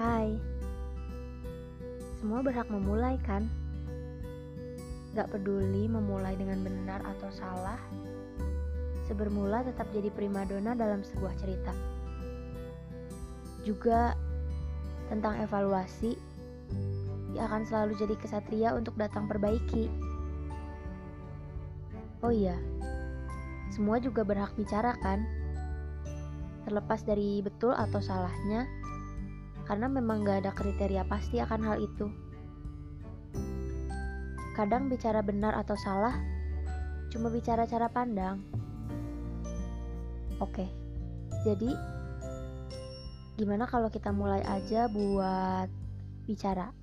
Hai, semua berhak memulai kan? Gak peduli memulai dengan benar atau salah, sebermula tetap jadi primadona dalam sebuah cerita. Juga tentang evaluasi, ia akan selalu jadi kesatria untuk datang perbaiki. Oh iya, semua juga berhak bicara kan? Terlepas dari betul atau salahnya, karena memang gak ada kriteria pasti akan hal itu. Kadang bicara benar atau salah, cuma bicara cara pandang. Oke, jadi gimana kalau kita mulai aja buat bicara?